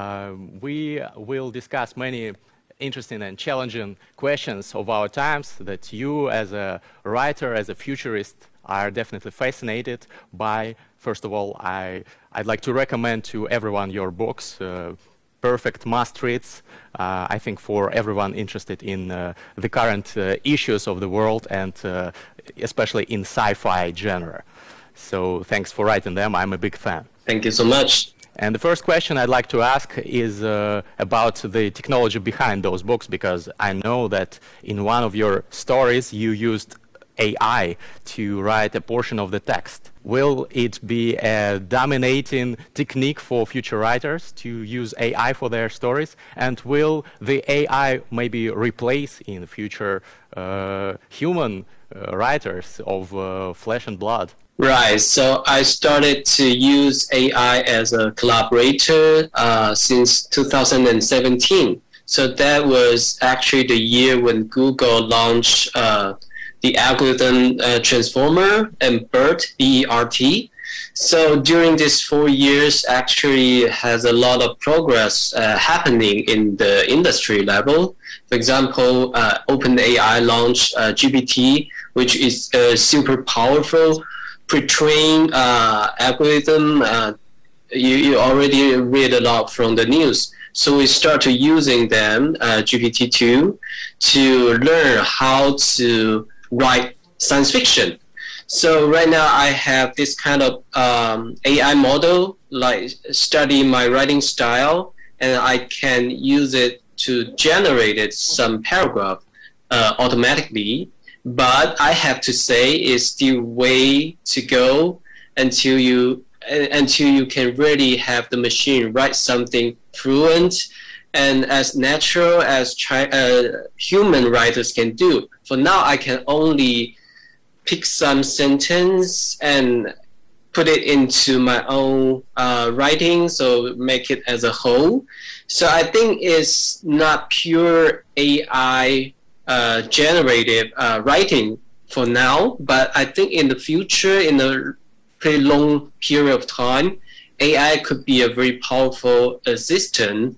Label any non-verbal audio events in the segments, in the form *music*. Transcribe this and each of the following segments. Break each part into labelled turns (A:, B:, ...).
A: Um, we will discuss many interesting and challenging questions of our times that you, as a writer, as a futurist, are definitely fascinated by. First of all, I, I'd like to recommend to everyone your books. Uh, perfect must reads, uh, I think, for everyone interested in uh, the current uh, issues of the world and uh, especially in sci fi genre. So, thanks for writing them. I'm a big fan.
B: Thank you so much.
A: And the first question I'd like to ask is uh, about the technology behind those books because I know that in one of your stories you used AI to write a portion of the text. Will it be a dominating technique for future writers to use AI for their stories? And will the AI maybe replace in future uh, human uh, writers of uh, flesh and blood?
B: Right. So I started to use AI as a collaborator uh, since 2017. So that was actually the year when Google launched uh, the algorithm uh, transformer and BERT, B-E-R-T. So during these four years, actually has a lot of progress uh, happening in the industry level. For example, uh, OpenAI launched uh, GPT, which is super powerful pre-trained uh, algorithm. Uh, you, you already read a lot from the news. So we started using them, uh, GPT-2, to learn how to write science fiction. So right now I have this kind of um, AI model, like study my writing style, and I can use it to generate some paragraph uh, automatically. But I have to say, it's still way to go until you until you can really have the machine write something fluent and as natural as chi- uh, human writers can do. For now, I can only pick some sentence and put it into my own uh, writing, so make it as a whole. So I think it's not pure AI uh, generative uh, writing for now, but I think in the future, in a pretty long period of time, AI could be a very powerful assistant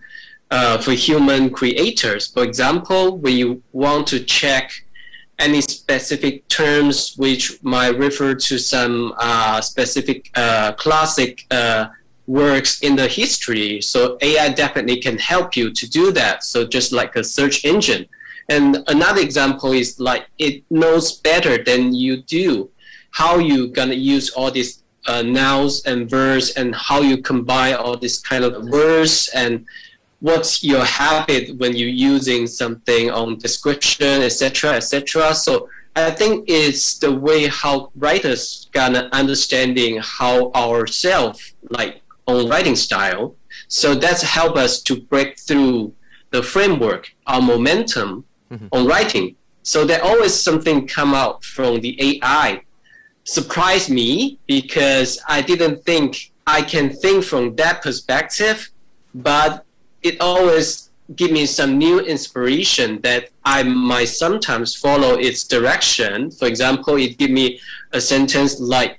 B: uh, for human creators. For example, when you want to check any specific terms which might refer to some uh, specific uh, classic uh, works in the history. So AI definitely can help you to do that. So just like a search engine. And another example is like it knows better than you do how you gonna use all these uh, nouns and verbs and how you combine all these kind of words and what's your habit when you're using something on description, etc., etc. So I think it's the way how writers gonna understanding how ourselves like on writing style. So that's help us to break through the framework, our momentum mm-hmm. on writing. So there always something come out from the AI. Surprised me because I didn't think I can think from that perspective, but it always give me some new inspiration that I might sometimes follow its direction. For example, it give me a sentence like,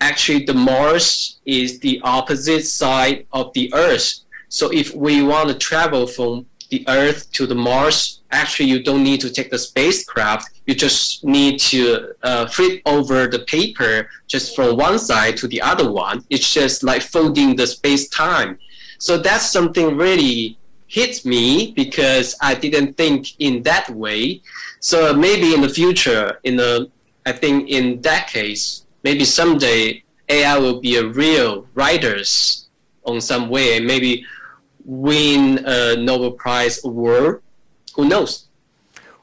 B: actually the Mars is the opposite side of the Earth. So if we want to travel from the Earth to the Mars, actually you don't need to take the spacecraft. You just need to uh, flip over the paper just from one side to the other one. It's just like folding the space time. So that's something really hit me because I didn't think in that way. So maybe in the future, in the I think in that case, maybe someday AI will be a real writers on some way, maybe win a Nobel Prize award. Who knows?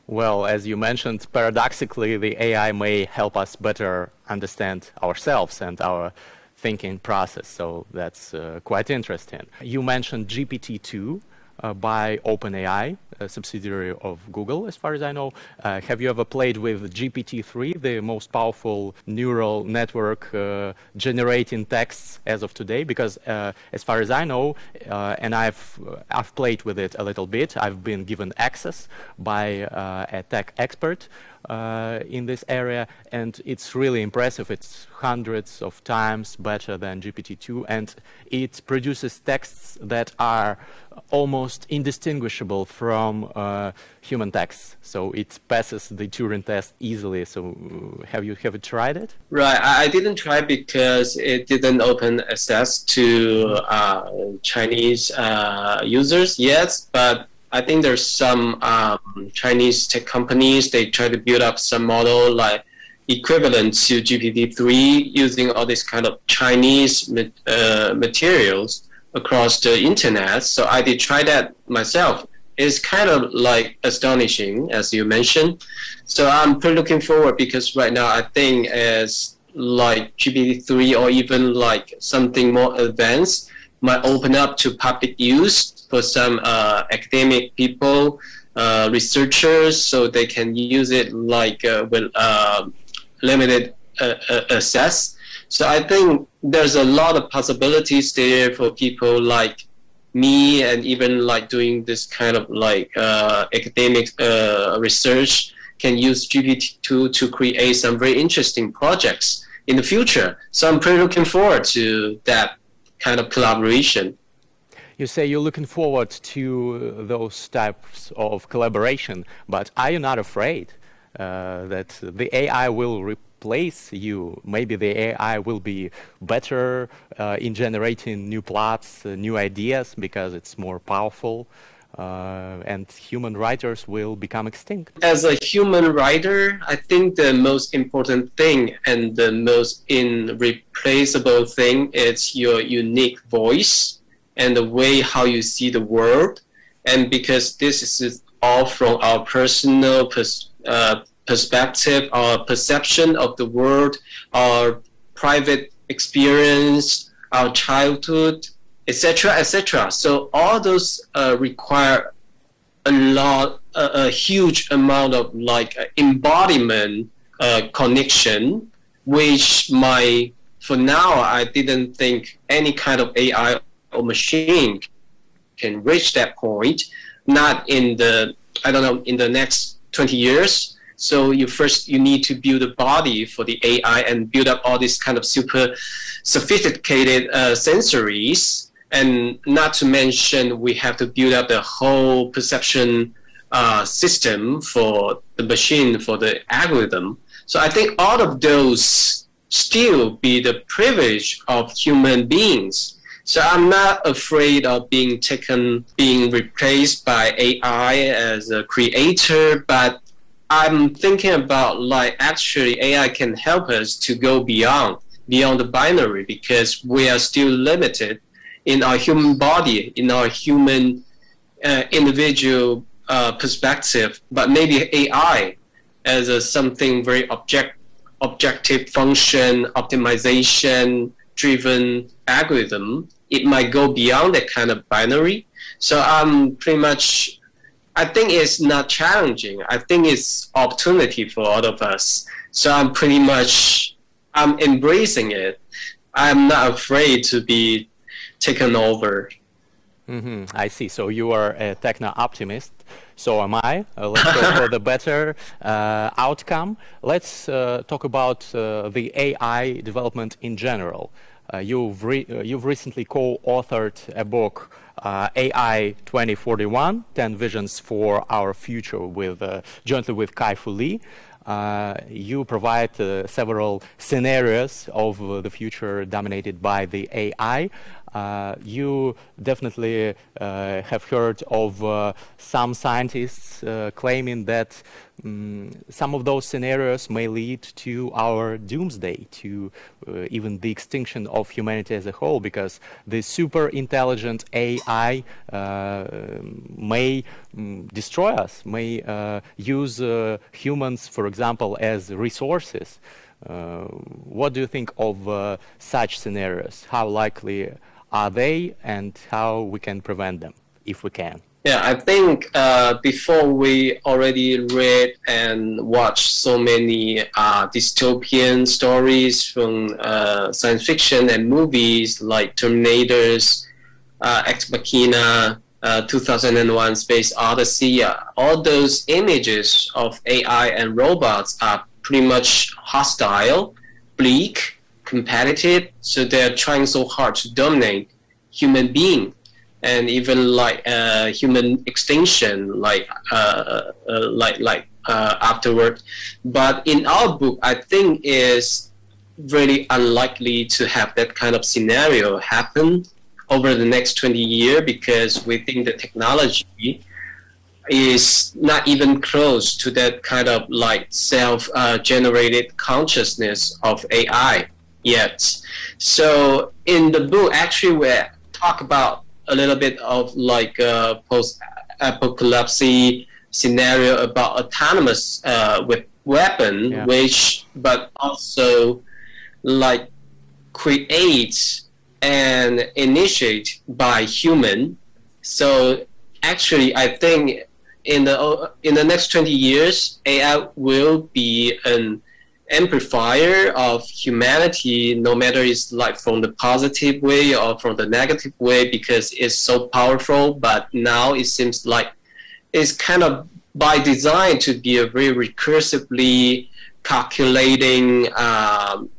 A: Well, as you mentioned, paradoxically, the AI may help us better understand ourselves and our thinking process. So that's uh, quite interesting. You mentioned GPT-2 uh, by OpenAI, subsidiary of Google, as far as I know. Uh, have you ever played with GPT-3, the most powerful neural network uh, generating texts as of today? Because uh, as far as I know, and I've I've played with it a little bit. I've been given access by a tech expert in this area, and it's really impressive. It's hundreds of times better than GPT-2, and it produces texts that are almost indistinguishable from uh, human texts. So it passes the Turing test easily. So uh, have you have you tried it?
B: Right, I didn't try because it didn't open access to uh, Chinese uh, users yet, but I think there's some um, Chinese tech companies they try to build up some model like equivalent to GPT-3 using all these kind of Chinese uh, materials across the internet. So I did try that myself. It's kind of like astonishing, as you mentioned. So I'm pretty looking forward because right now I think as like GPT-3 or even like something more advanced might open up to public use for some uh, academic people, uh, researchers, so they can use it like uh, with uh, limited uh, uh, access. So I think there's a lot of possibilities there for people like me and even like doing this kind of like academic research can use GPT-2 to create some very interesting projects in the future. So I'm pretty looking forward to that kind of collaboration
A: you say you're looking forward to those types of collaboration, but are you not afraid uh, that the AI will replace you? Maybe the AI will be better uh, in generating new plots, uh, new ideas, because it's more powerful. Uh, and human writers will become extinct.
B: As a human writer, I think the most important thing and the most irreplaceable thing is your unique voice and the way how you see the world. And because this is all from our personal pers- uh, perspective, our perception of the world, our private experience, our childhood, etc., etc. So all those uh, require a lot, a, a, huge amount of like embodiment uh, connection, which my for now I didn't think any kind of AI or machine can reach that point, not in the, I don't know, in the next 20 years. So you first, you need to build a body for the AI and build up all these kind of super sophisticated uh, sensories. And not to mention, we have to build up the whole perception uh, system for the machine, for the algorithm. So I think all of those still be the privilege of human beings so I'm not afraid of being taken, being replaced by AI as a creator, but I'm thinking about like actually AI can help us to go beyond beyond the binary because we are still limited in our human body, in our human uh, individual uh, perspective. But maybe AI as a something very object objective function optimization driven algorithm it might go beyond that kind of binary. So I'm pretty much, I think it's not challenging. I think it's opportunity for all of us. So I'm pretty much, I'm embracing it. I'm not afraid to be taken over.
A: Mm-hmm. I see. So you are a techno optimist. So am I. Uh, let's go for the better uh, outcome. Let's uh, talk about uh, the AI development in general. Uh, you've, re uh, you've recently co-authored a book, uh, AI 2041, 10 Visions for Our Future, with, jointly with Kai-Fu Lee. Uh, you provide uh, several scenarios of uh, the future dominated by the AI. You definitely have heard of some scientists claiming that um, some of those scenarios may lead to our doomsday, to even the extinction of humanity as a whole, because the super intelligent AI may um, destroy us, may use humans, for example, as resources. Uh, what do you think of uh, such scenarios? How likely are they and how we can prevent them if we can?
B: Yeah, I think uh, before we already read and watched so many uh, dystopian stories from uh, science fiction and movies like Terminators, uh, Ex Machina, uh, 2001 Space Odyssey, uh, all those images of AI and robots are pretty much hostile, bleak, competitive. So they're trying so hard to dominate human being and even like uh, human extinction, like uh, uh, like like uh, afterward. But in our book, I think is really unlikely to have that kind of scenario happen over the next 20 years because we think the technology is not even close to that kind of like self-generated uh, consciousness of AI yet. So in the book, actually, we talk about a little bit of like a post-apocalypse scenario about autonomous uh, with weapon, yeah. which but also like create and initiate by human. So actually, I think in the in the next 20 years, AI will be an amplifier of humanity, no matter it's like from the positive way or from the negative way, because it's so powerful. But now it seems like it's kind of by design to be a very recursively calculating um,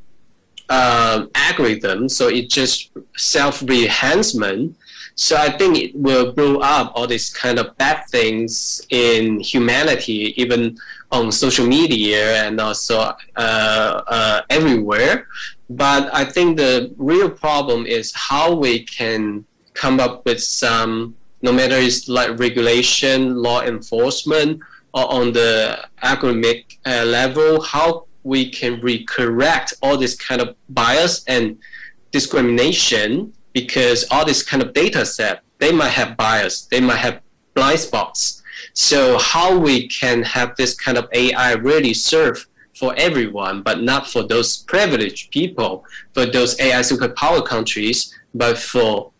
B: uh, algorithm. So it just self-enhancement. So I think it will blow up all these kind of bad things in humanity, even on social media and also uh, uh, everywhere. But I think the real problem is how we can come up with some, no matter it's like regulation, law enforcement, or on the academic uh, level, how we can recorrect all this kind of bias and discrimination because all this kind of data set, they might have bias, they might have blind spots. So how we can have this kind of AI really serve for everyone, but not for those privileged people, for those AI superpower countries, but for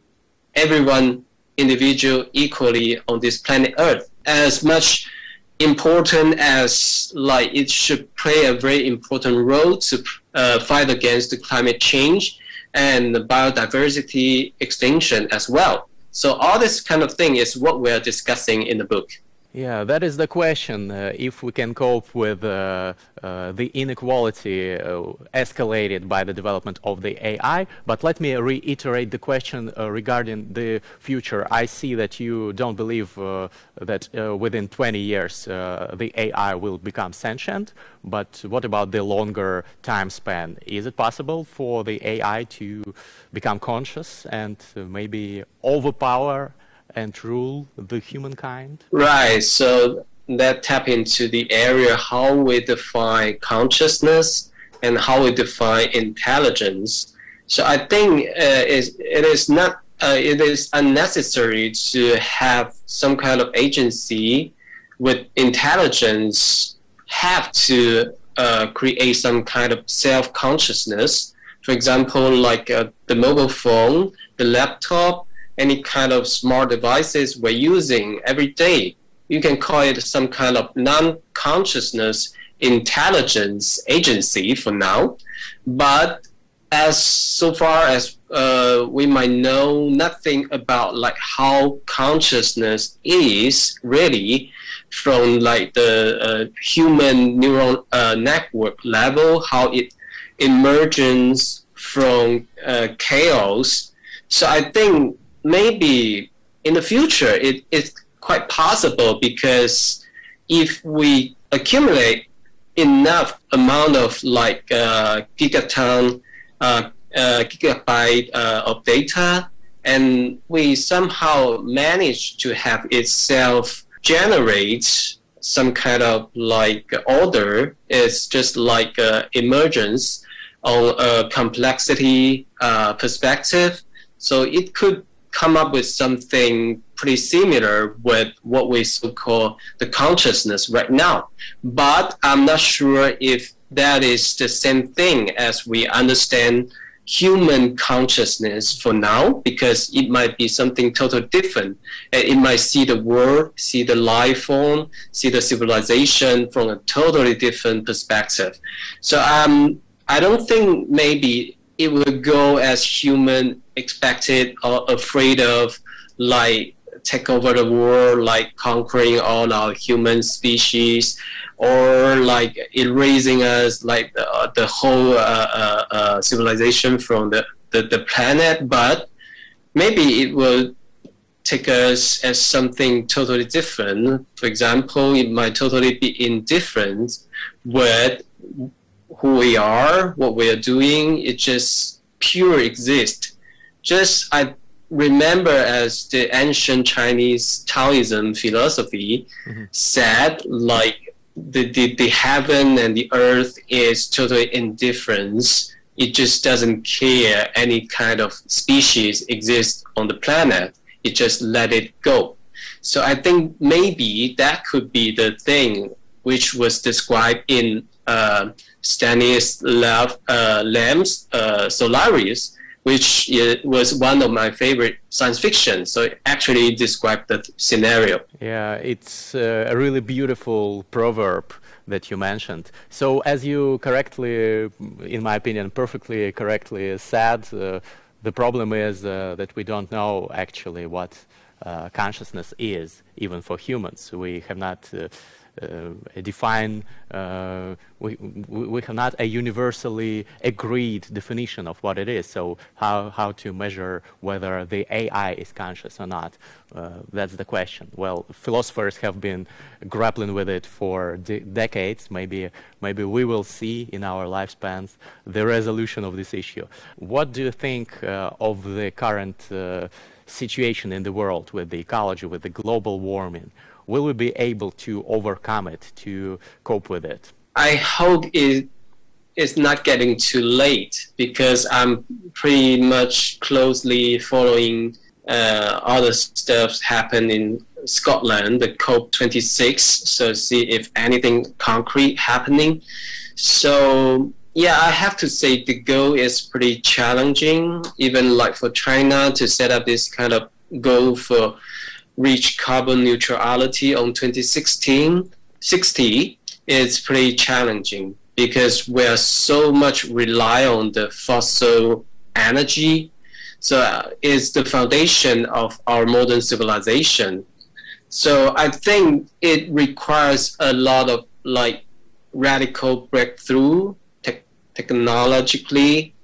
B: everyone individual equally on this planet Earth. As much important as like it should play a very important role to uh, fight against the climate change and biodiversity extinction as well. So all this kind of thing is what we're discussing in the book.
A: Yeah, that is the question. Uh, if we can cope with uh, uh, the inequality uh, escalated by the development of the AI. But let me reiterate the question uh, regarding the future. I see that you don't believe uh, that within 20 years the AI will become sentient. But what about the longer time span? Is it possible for the AI to become conscious and maybe overpower and rule the humankind?
B: Right. So that tap into the area how we define consciousness and how we define intelligence. So I think uh, it is not uh, it is unnecessary to have some kind of agency with intelligence have to uh, create some kind of self consciousness. For example, like uh, the mobile phone, the laptop, any kind of smart devices we're using every day. You can call it some kind of non-consciousness intelligence agency for now. But as so far as uh, we might know nothing about like how consciousness is really from like the uh, human neural uh, network level, how it emerges from uh, chaos. So I think maybe in the future it is quite possible because if we accumulate enough amount of like uh, gigaton uh, uh, gigabyte uh, of data and we somehow manage to have itself generate some kind of like order it's just like uh, emergence on a complexity uh, perspective. So it could come up with something pretty similar with what we so call the consciousness right now. But I'm not sure if that is the same thing as we understand human consciousness for now, because it might be something totally different. It might see the world, see the life form, see the civilization from a totally different perspective. So um, I don't think maybe it will go as human expected or afraid of like take over the world, like conquering all our human species, or like erasing us, like the, uh, the whole uh, uh, uh, civilization from the, the, the planet. But maybe it will take us as something totally different. For example, it might totally be indifferent with who we are, what we are doing. It just pure exist. Just I remember as the ancient Chinese Taoism philosophy mm-hmm. said, like the, the, the heaven and the earth is totally indifferent. It just doesn't care any kind of species exists on the planet. It just let it go. So I think maybe that could be the thing which was described in uh, Stanislav uh, Lem's uh, Solaris, which was one of my favorite science fiction. So it actually described the scenario.
A: Yeah, it's uh, a really beautiful proverb that you mentioned. So as you correctly, in my opinion, perfectly correctly said, uh, the problem is uh, that we don't know actually what uh, consciousness is, even for humans. We have not uh, define, uh, we, we have not a universally agreed definition of what it is. So how, how to measure whether the AI is conscious or not? Uh, that's the question. Well, philosophers have been grappling with it for de decades. Maybe, maybe we will see in our lifespans the resolution of this issue. What do you think uh, of the current uh, situation in the world with the ecology, with the global warming? Will we be able to overcome it, to cope with it?
B: I hope it is not getting too late because I'm pretty much closely following uh, all the stuff happen in Scotland, the COP26, so see if anything concrete happening. So yeah, I have to say the goal is pretty challenging, even like for China to set up this kind of goal for reach carbon neutrality on 2016 60 is pretty challenging because we are so much rely on the fossil energy. So uh, it's the foundation of our modern civilization. So i think it requires a lot of like radical breakthrough te- technologically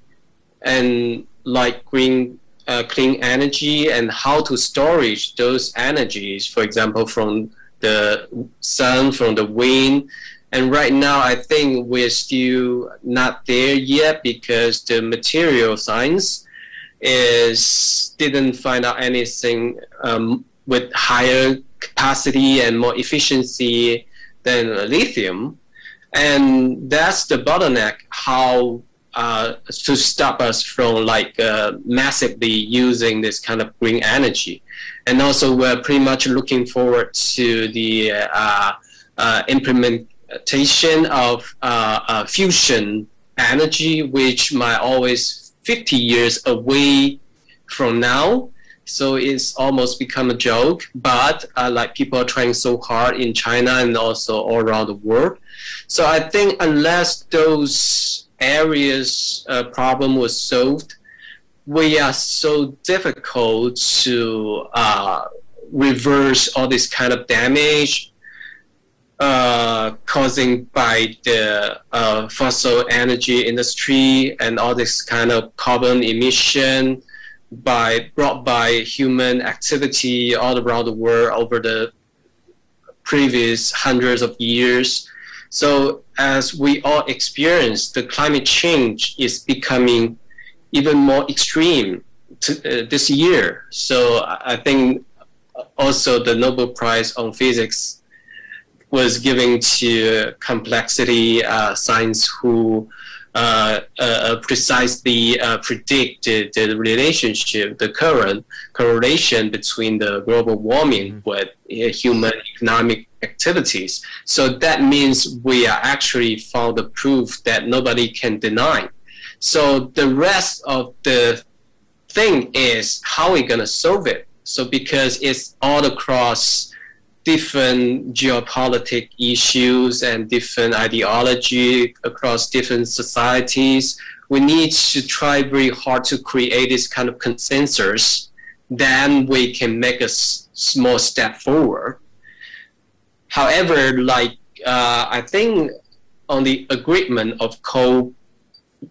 B: and like green uh, clean energy and how to storage those energies, for example, from the sun, from the wind. And right now, I think we're still not there yet because the material science is didn't find out anything um, with higher capacity and more efficiency than lithium. And that's the bottleneck, how uh, to stop us from like uh, massively using this kind of green energy. And also, we're pretty much looking forward to the uh, uh implementation of uh, fusion energy, which might always 50 years away from now. So it's almost become a joke, but like people are trying so hard in China and also all around the world. So I think unless those areas uh, problem was solved, we are so difficult to uh, reverse all this kind of damage uh, causing by the uh, fossil energy industry and all this kind of carbon emission by brought by human activity all around the world over the previous hundreds of years. So as we all experience, the climate change is becoming even more extreme to, uh, this year. So I think also the Nobel Prize on Physics was given to complexity uh, science who uh, uh, uh, precisely uh, predict the, the, relationship, the current correlation between the global warming mm-hmm. with human economic activities. So that means we are actually found the proof that nobody can deny. So the rest of the thing is how we're to solve it? So because it's all across different geopolitical issues and different ideology across different societies. We need to try very hard to create this kind of consensus then we can make a s- small step forward. However, like uh, I think on the agreement of COP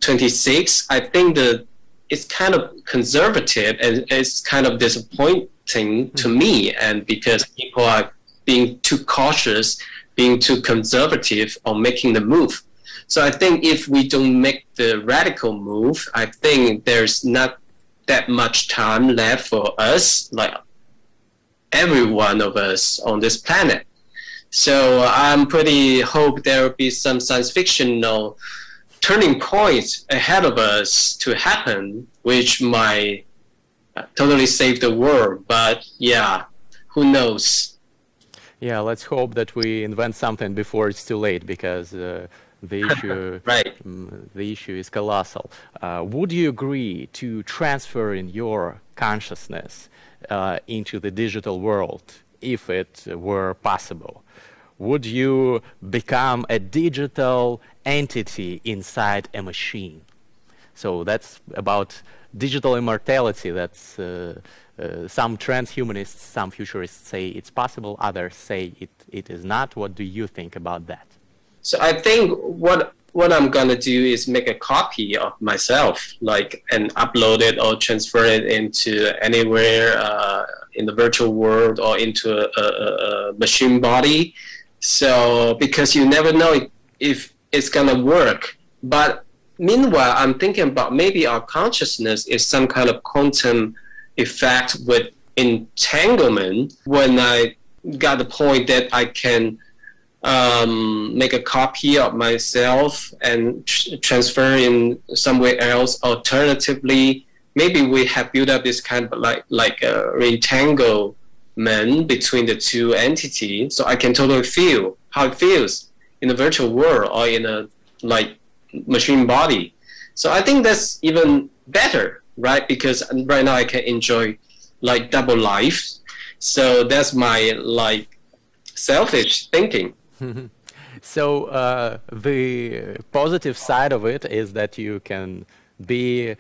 B: 26, I think the it's kind of conservative and it's kind of disappointing to me, and because people are being too cautious, being too conservative on making the move. So I think if we don't make the radical move, I think there's not that much time left for us, like every one of us on this planet. So I'm pretty hope there will be some science fictional turning point ahead of us to happen, which might totally save the world. But yeah, who knows?
A: Yeah, let's hope that we invent something before it's too late because uh, the *laughs* issue
B: right.
A: um, the issue is colossal. Uh, would you agree to transfer in your consciousness uh, into the digital world if it were possible? Would you become a digital entity inside a machine? So that's about digital immortality. That's uh, uh, some transhumanists, some futurists say it's possible. Others say it, it is not. What do you think about that?
B: So I think what what I'm gonna do is make a copy of myself, like and upload it or transfer it into anywhere uh, in the virtual world or into a, a, a, machine body. So because you never know if it's gonna work. But meanwhile, I'm thinking about maybe our consciousness is some kind of quantum effect with entanglement. When I got the point that I can um, make a copy of myself and tr- transfer in somewhere else. Alternatively, maybe we have built up this kind of like like a entanglement between the two entities, so I can totally feel how it feels in the virtual world or in a like machine body. So I think that's even better, right? Because right now I can enjoy like double life. So that's my like selfish thinking. *laughs*
A: so uh, the positive side of it is that you can be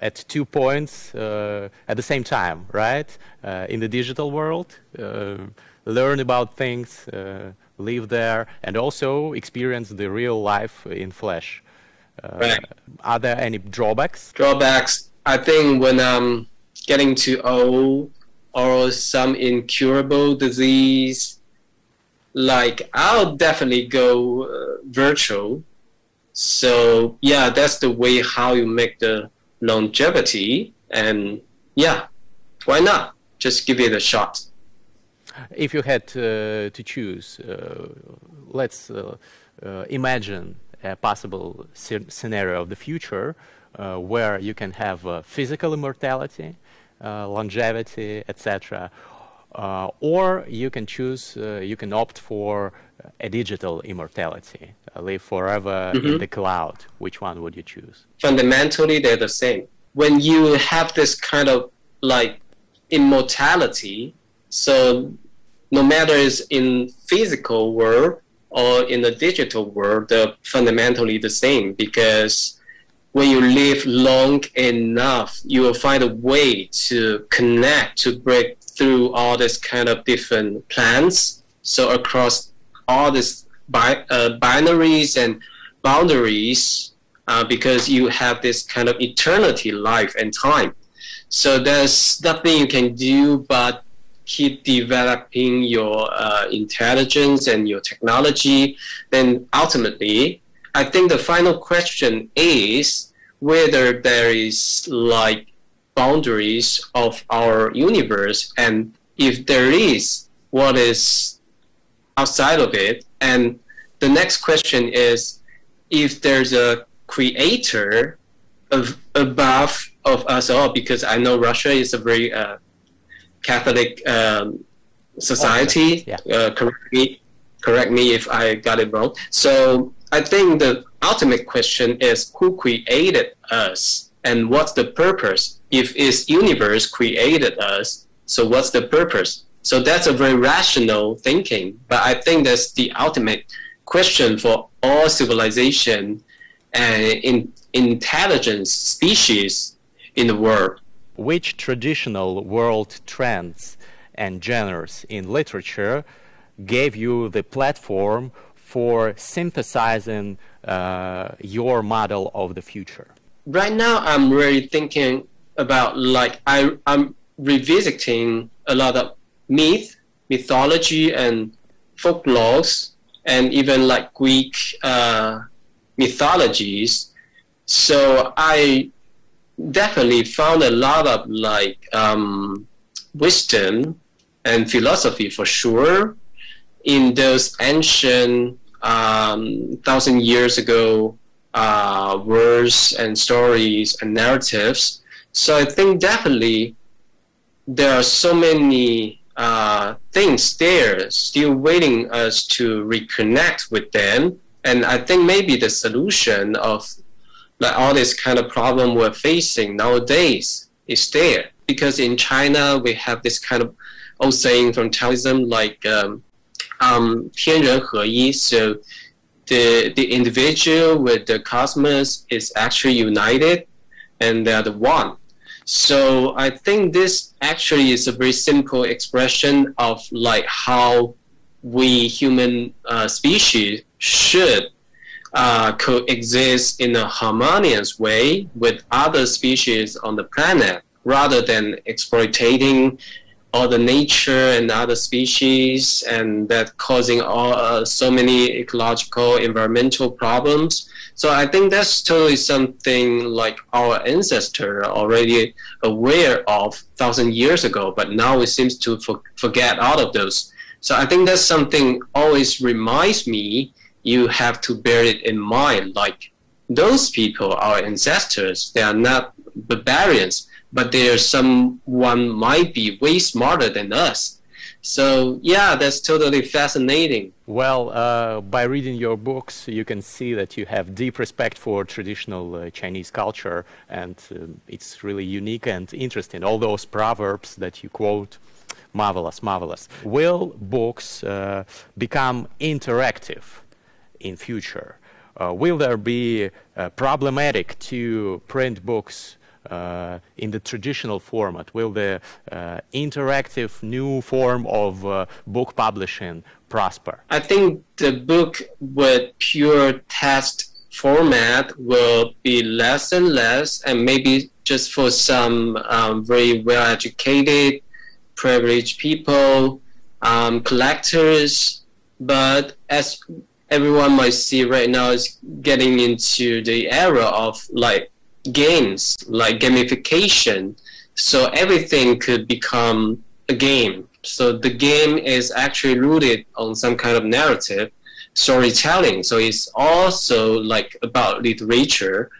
A: at two points uh, at the same time, right? Uh, in the digital world, uh, learn about things, uh, live there, and also experience the real life in flesh.
B: right.
A: Are there any drawbacks?
B: Drawbacks. I think when I'm getting too old or some incurable disease like I'll definitely go uh, virtual. So yeah, that's the way how you make the longevity. And yeah, why not? Just give it a shot.
A: If you had to, to choose, uh, let's uh, uh imagine a possible scenario of the future uh, where you can have uh, physical immortality, longevity, etc or you can choose, you can opt for a digital immortality, uh, live forever mm-hmm. in the cloud. Which one would you choose?
B: Fundamentally, they're the same. When you have this kind of like immortality, so no matter it's in physical world or in the digital world, they're fundamentally the same because when you live long enough, you will find a way to connect, to break through all this kind of different plans. So across all these bi- uh, binaries and boundaries, uh, because you have this kind of eternity life and time. So there's nothing you can do but keep developing your uh, intelligence and your technology. Then ultimately, I think the final question is whether there is like boundaries of our universe and if there is what is outside of it. And the next question is if there's a creator of above of us all because i know russia is a very uh, catholic um, society.
A: Yeah.
B: uh, correct me correct me if i got it wrong. So i think the ultimate question is who created us? And what's the purpose? If its universe created us, so what's the purpose? So that's a very rational thinking, but I think that's the ultimate question for all civilization and in, intelligence species in the world.
A: which traditional world trends and genres in literature gave you the platform for synthesizing uh, your model of the future?
B: Right now, I'm really thinking about like I, I'm revisiting a lot of myth, mythology, and folklores, and even like Greek uh, mythologies. So I definitely found a lot of like um, wisdom and philosophy for sure in those ancient um, thousand years ago uh, words and stories and narratives. So I think definitely there are so many uh, things there still waiting us to reconnect with them. And I think maybe the solution of like all this kind of problem we're facing nowadays is there. Because in China, we have this kind of old saying from Taoism like um, um, 天人合一. So the, the individual with the cosmos is actually united and they're the one. So I think this actually is a very simple expression of like how we human uh, species should uh, coexist in a harmonious way with other species on the planet rather than exploiting all the nature and other species and that causing all uh, so many ecological environmental problems. So i think that's totally something like our ancestor already aware of thousand years ago but now it seems to for, forget all of those. So i think that's something always reminds me you have to bear it in mind like those people our ancestors. They are not barbarians but there's someone might be way smarter than us. So yeah, that's totally fascinating.
A: Well, uh, by reading your books, you can see that you have deep respect for traditional uh, Chinese culture, and uh, it's really unique and interesting. All those proverbs that you quote, marvelous, marvelous. Will books uh, become interactive in future? Uh, will there be uh, problematic to print books uh, in the traditional format? Will the uh, interactive new form of uh, book publishing prosper?
B: I think the book with pure text format will be less and less, and maybe just for some um, very well educated, privileged people, um, collectors. But as everyone might see right now, is getting into the era of like games like gamification so everything could become a game. So the game is actually rooted on some kind of narrative storytelling. So it's also like about literature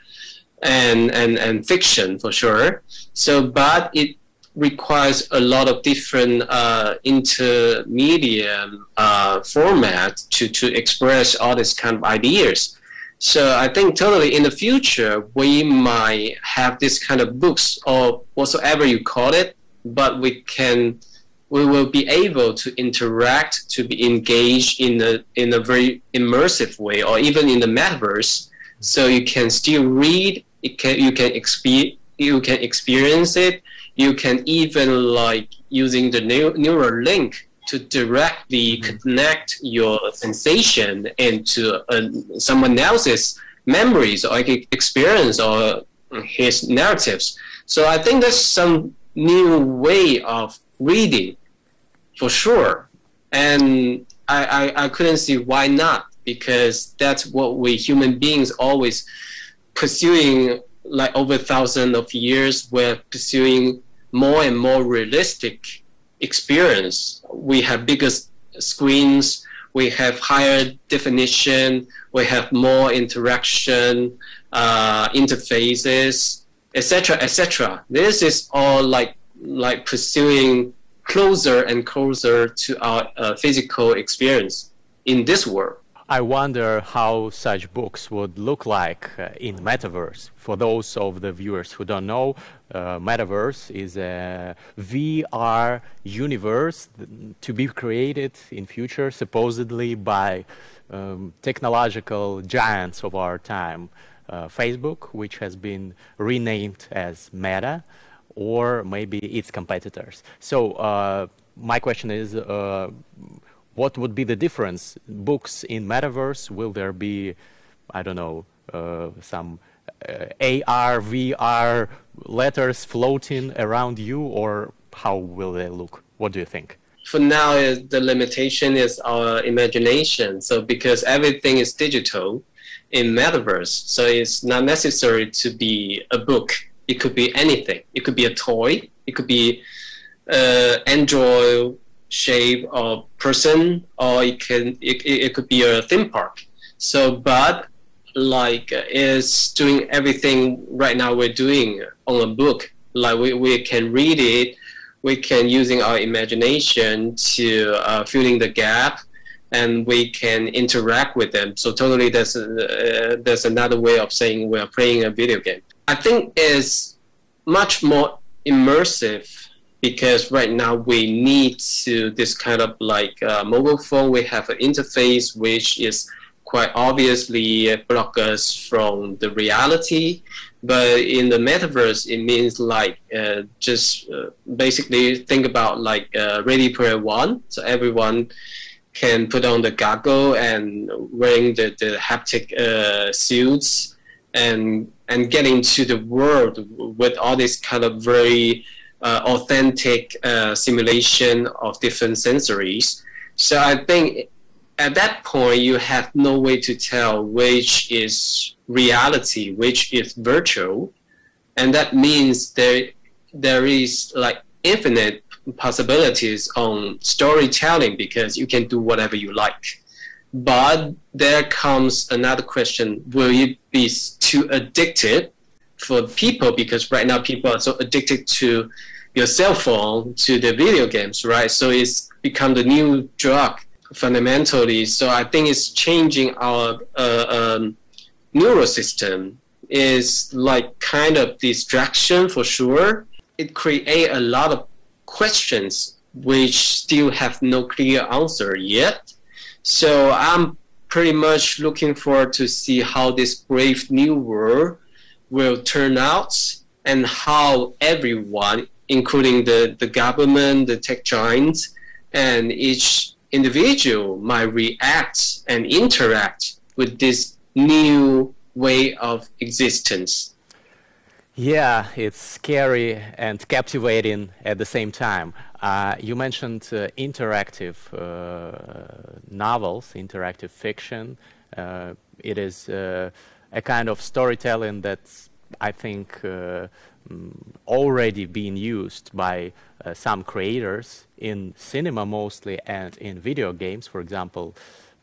B: and and and fiction for sure. So but it requires a lot of different uh, intermedia uh, format to to express all these kind of ideas so I think totally in the future we might have this kind of books or whatsoever you call it, but we can we will be able to interact to be engaged in a in a very immersive way or even in the metaverse. So you can still read, it can you can experience you can experience it. You can even like using the neural link to directly connect your sensation into uh, someone else's memories or experience or his narratives. So I think that's some new way of reading for sure. And I, I, I couldn't see why not because that's what we human beings always pursuing like over thousands of years we're pursuing more and more realistic experience. We have bigger screens, we have higher definition, we have more interaction, uh, interfaces, etc., etc. This is all like like pursuing closer and closer to our uh, physical experience in this world.
A: I wonder how such books would look like uh, in metaverse. For those of the viewers who don't know, uh, metaverse is a VR universe to be created in future, supposedly by um, technological giants of our time. Uh, Facebook, which has been renamed as Meta, or maybe its competitors. So uh, my question is, uh, what would be the difference? Books in metaverse, will there be, I don't know, uh, some uh, AR, VR letters floating around you, or how will they look? What do you think?
B: For now, the limitation is our imagination. So because everything is digital in metaverse, so it's not necessary to be a book. It could be anything. It could be a toy. It could be uh, Android shape of person, or it can it, it could be a theme park. So, but like is doing everything right now we're doing on a book. Like we, we can read it, we can using our imagination to uh, filling the gap, and we can interact with them. So totally, there's uh, there's another way of saying we're playing a video game. I think is much more immersive because right now we need to this kind of like uh, mobile phone. We have an interface which is quite obviously block us from the reality. But in the metaverse, it means like uh, just uh, basically think about like uh, Ready Player One. So everyone can put on the goggle and wearing the, the haptic uh, suits and and get into the world with all this kind of very uh, authentic uh, simulation of different sensories. So I think at that point you have no way to tell which is reality which is virtual. And that means there there is like infinite possibilities on storytelling because you can do whatever you like. But there comes another question. Will you be too addicted for people because right now people are so addicted to your cell phone to the video games right so it's become the new drug fundamentally. So I think it's changing our uh, um, neural system. Is like kind of distraction for sure. It create a lot of questions which still have no clear answer yet. So I'm pretty much looking forward to see how this brave new world will turn out and how everyone, including the, the government, the tech giants, and each individual might react and interact with this new way of existence.
A: Yeah, it's scary and captivating at the same time. Uh, you mentioned uh, interactive uh, novels, interactive fiction. Uh, it is uh, a kind of storytelling that's, I think, uh, mm, already being used by some creators in cinema mostly and in video games. For example,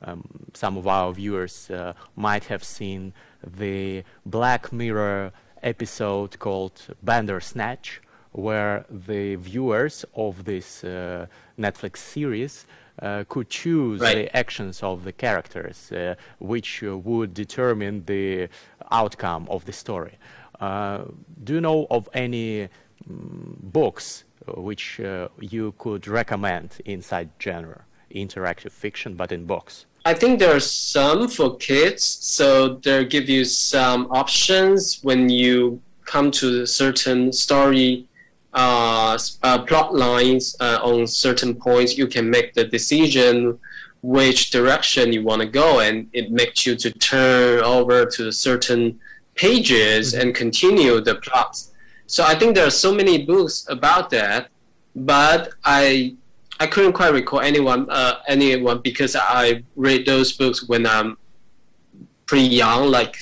A: um, some of our viewers uh, might have seen the Black Mirror episode called Bandersnatch, where the viewers of this uh, Netflix series uh, could choose right. the actions of the characters, uh, which uh, would determine the outcome of the story. Uh, do you know of any um, books which uh, you could recommend inside genre, interactive fiction, but in books?
B: I think there are some for kids, so they give you some options when you come to a certain story uh, uh, plot lines uh, on certain points. You can make the decision which direction you want to go, and it makes you to turn over to certain pages mm-hmm. and continue the plot so I think there are so many books about that, but I I couldn't quite recall anyone uh, anyone because I read those books when I'm pretty young, like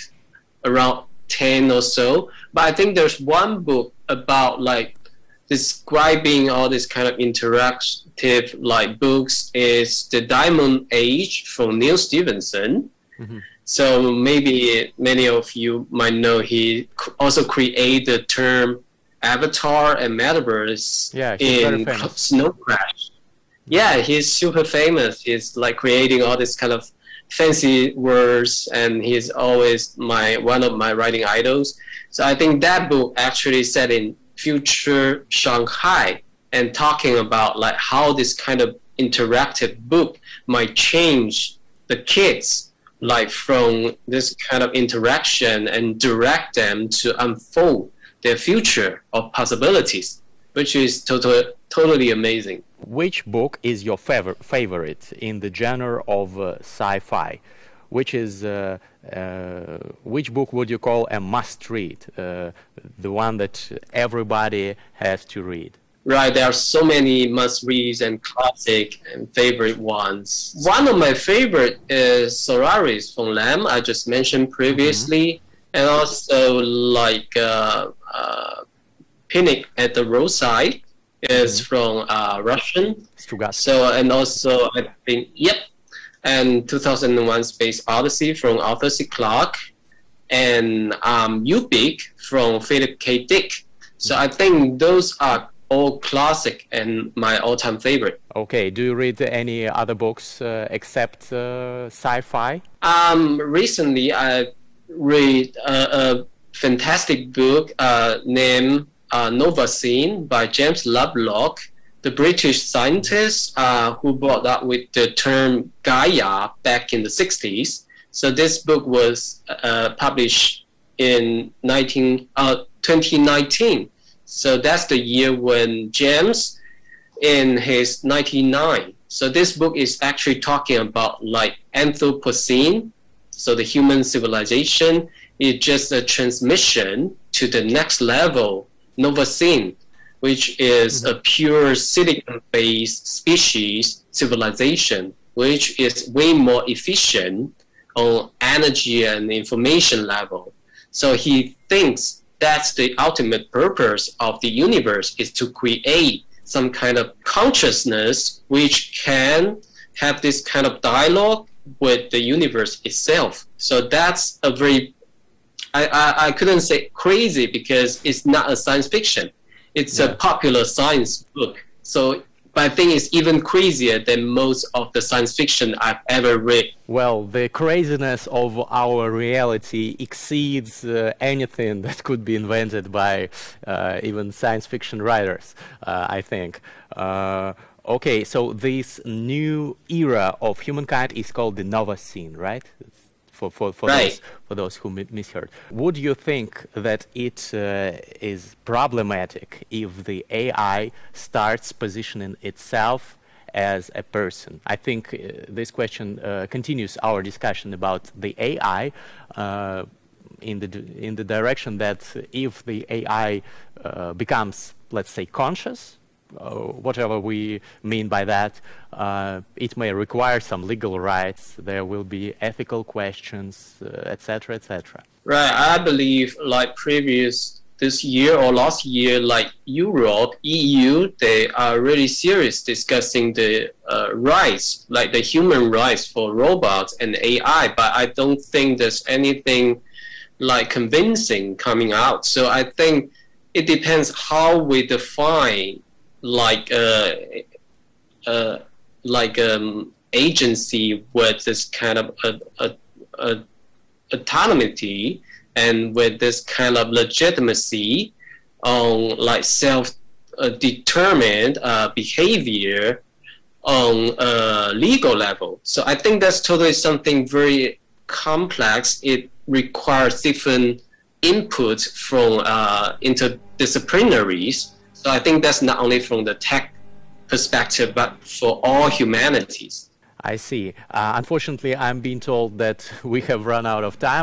B: around ten or so. But I think there's one book about like describing all this kind of interactive like books is the Diamond Age from Neal Stephenson. Mm-hmm. So maybe many of you might know he also created the term avatar and metaverse
A: yeah,
B: in Snow Crash. Yeah, he's super famous. He's like creating all this kind of fancy words, and he's always my one of my writing idols. So I think that book actually set in future Shanghai and talking about like how this kind of interactive book might change the kids like from this kind of interaction and direct them to unfold their future of possibilities, which is totally totally amazing.
A: Which book is your favorite favorite in the genre of uh, sci-fi? Which is uh, uh, which book would you call a must-read, uh, the one that everybody has to read?
B: Right, there are so many must-reads and classic and favorite ones. One of my favorite is Solaris from Lem, I just mentioned previously, mm-hmm. and also like uh, uh, Picnic at the Roadside is mm-hmm. from uh, Russian.
A: Strugatsky.
B: So and also I think yep, and 2001 Space Odyssey from Arthur C. Clarke, and um, Ubik from Philip K. Dick. So I think those are all classic and my all-time favorite.
A: Okay. Do you read any other books uh, except uh, sci-fi?
B: Um, recently I read a, a fantastic book uh, named uh, Scene by James Lovelock, the British scientist uh, who brought up with the term Gaia back in the 60s. So this book was uh, published in 19, uh, 2019. So that's the year when James, in his 99. So this book is actually talking about like Anthropocene, so the human civilization is just a transmission to the next level Novacene, which is mm-hmm. a pure silicon-based species civilization, which is way more efficient on energy and information level. So he thinks that's the ultimate purpose of the universe is to create some kind of consciousness which can have this kind of dialogue with the universe itself. So that's a very I, I, I couldn't say crazy because it's not a science fiction. It's yeah. a popular science book. So but I think it's even crazier than most of the science fiction I've ever read.
A: Well, the craziness of our reality exceeds uh, anything *laughs* that could be invented by uh, even science fiction writers, uh, I think. Uh, okay, so this new era of humankind is called the Novacene, right? For, for, for, right. those, for those who misheard. Would you think that it uh, is problematic if the AI starts positioning itself as a person? I think uh, this question uh, continues our discussion about the AI uh, in the in the direction that if the AI uh, becomes, let's say, conscious, whatever we mean by that. Uh, it may require some legal rights. There will be ethical questions, etc., uh, etc.
B: right. I believe, like previous this year or last year, like Europe, EU, they are really serious discussing the uh, rights, like the human rights for robots and AI. But I don't think there's anything like convincing coming out. So I think it depends how we define like uh, uh, like um, agency with this kind of a, a, a autonomy and with this kind of legitimacy on like self uh, determined uh, behavior on a legal level. So I think that's totally something very complex. It requires different inputs from uh, interdisciplinaries so I think that's not only from the tech perspective, but for all humanities.
A: I see. Uh, unfortunately, I'm being told that *laughs* we have run out of time.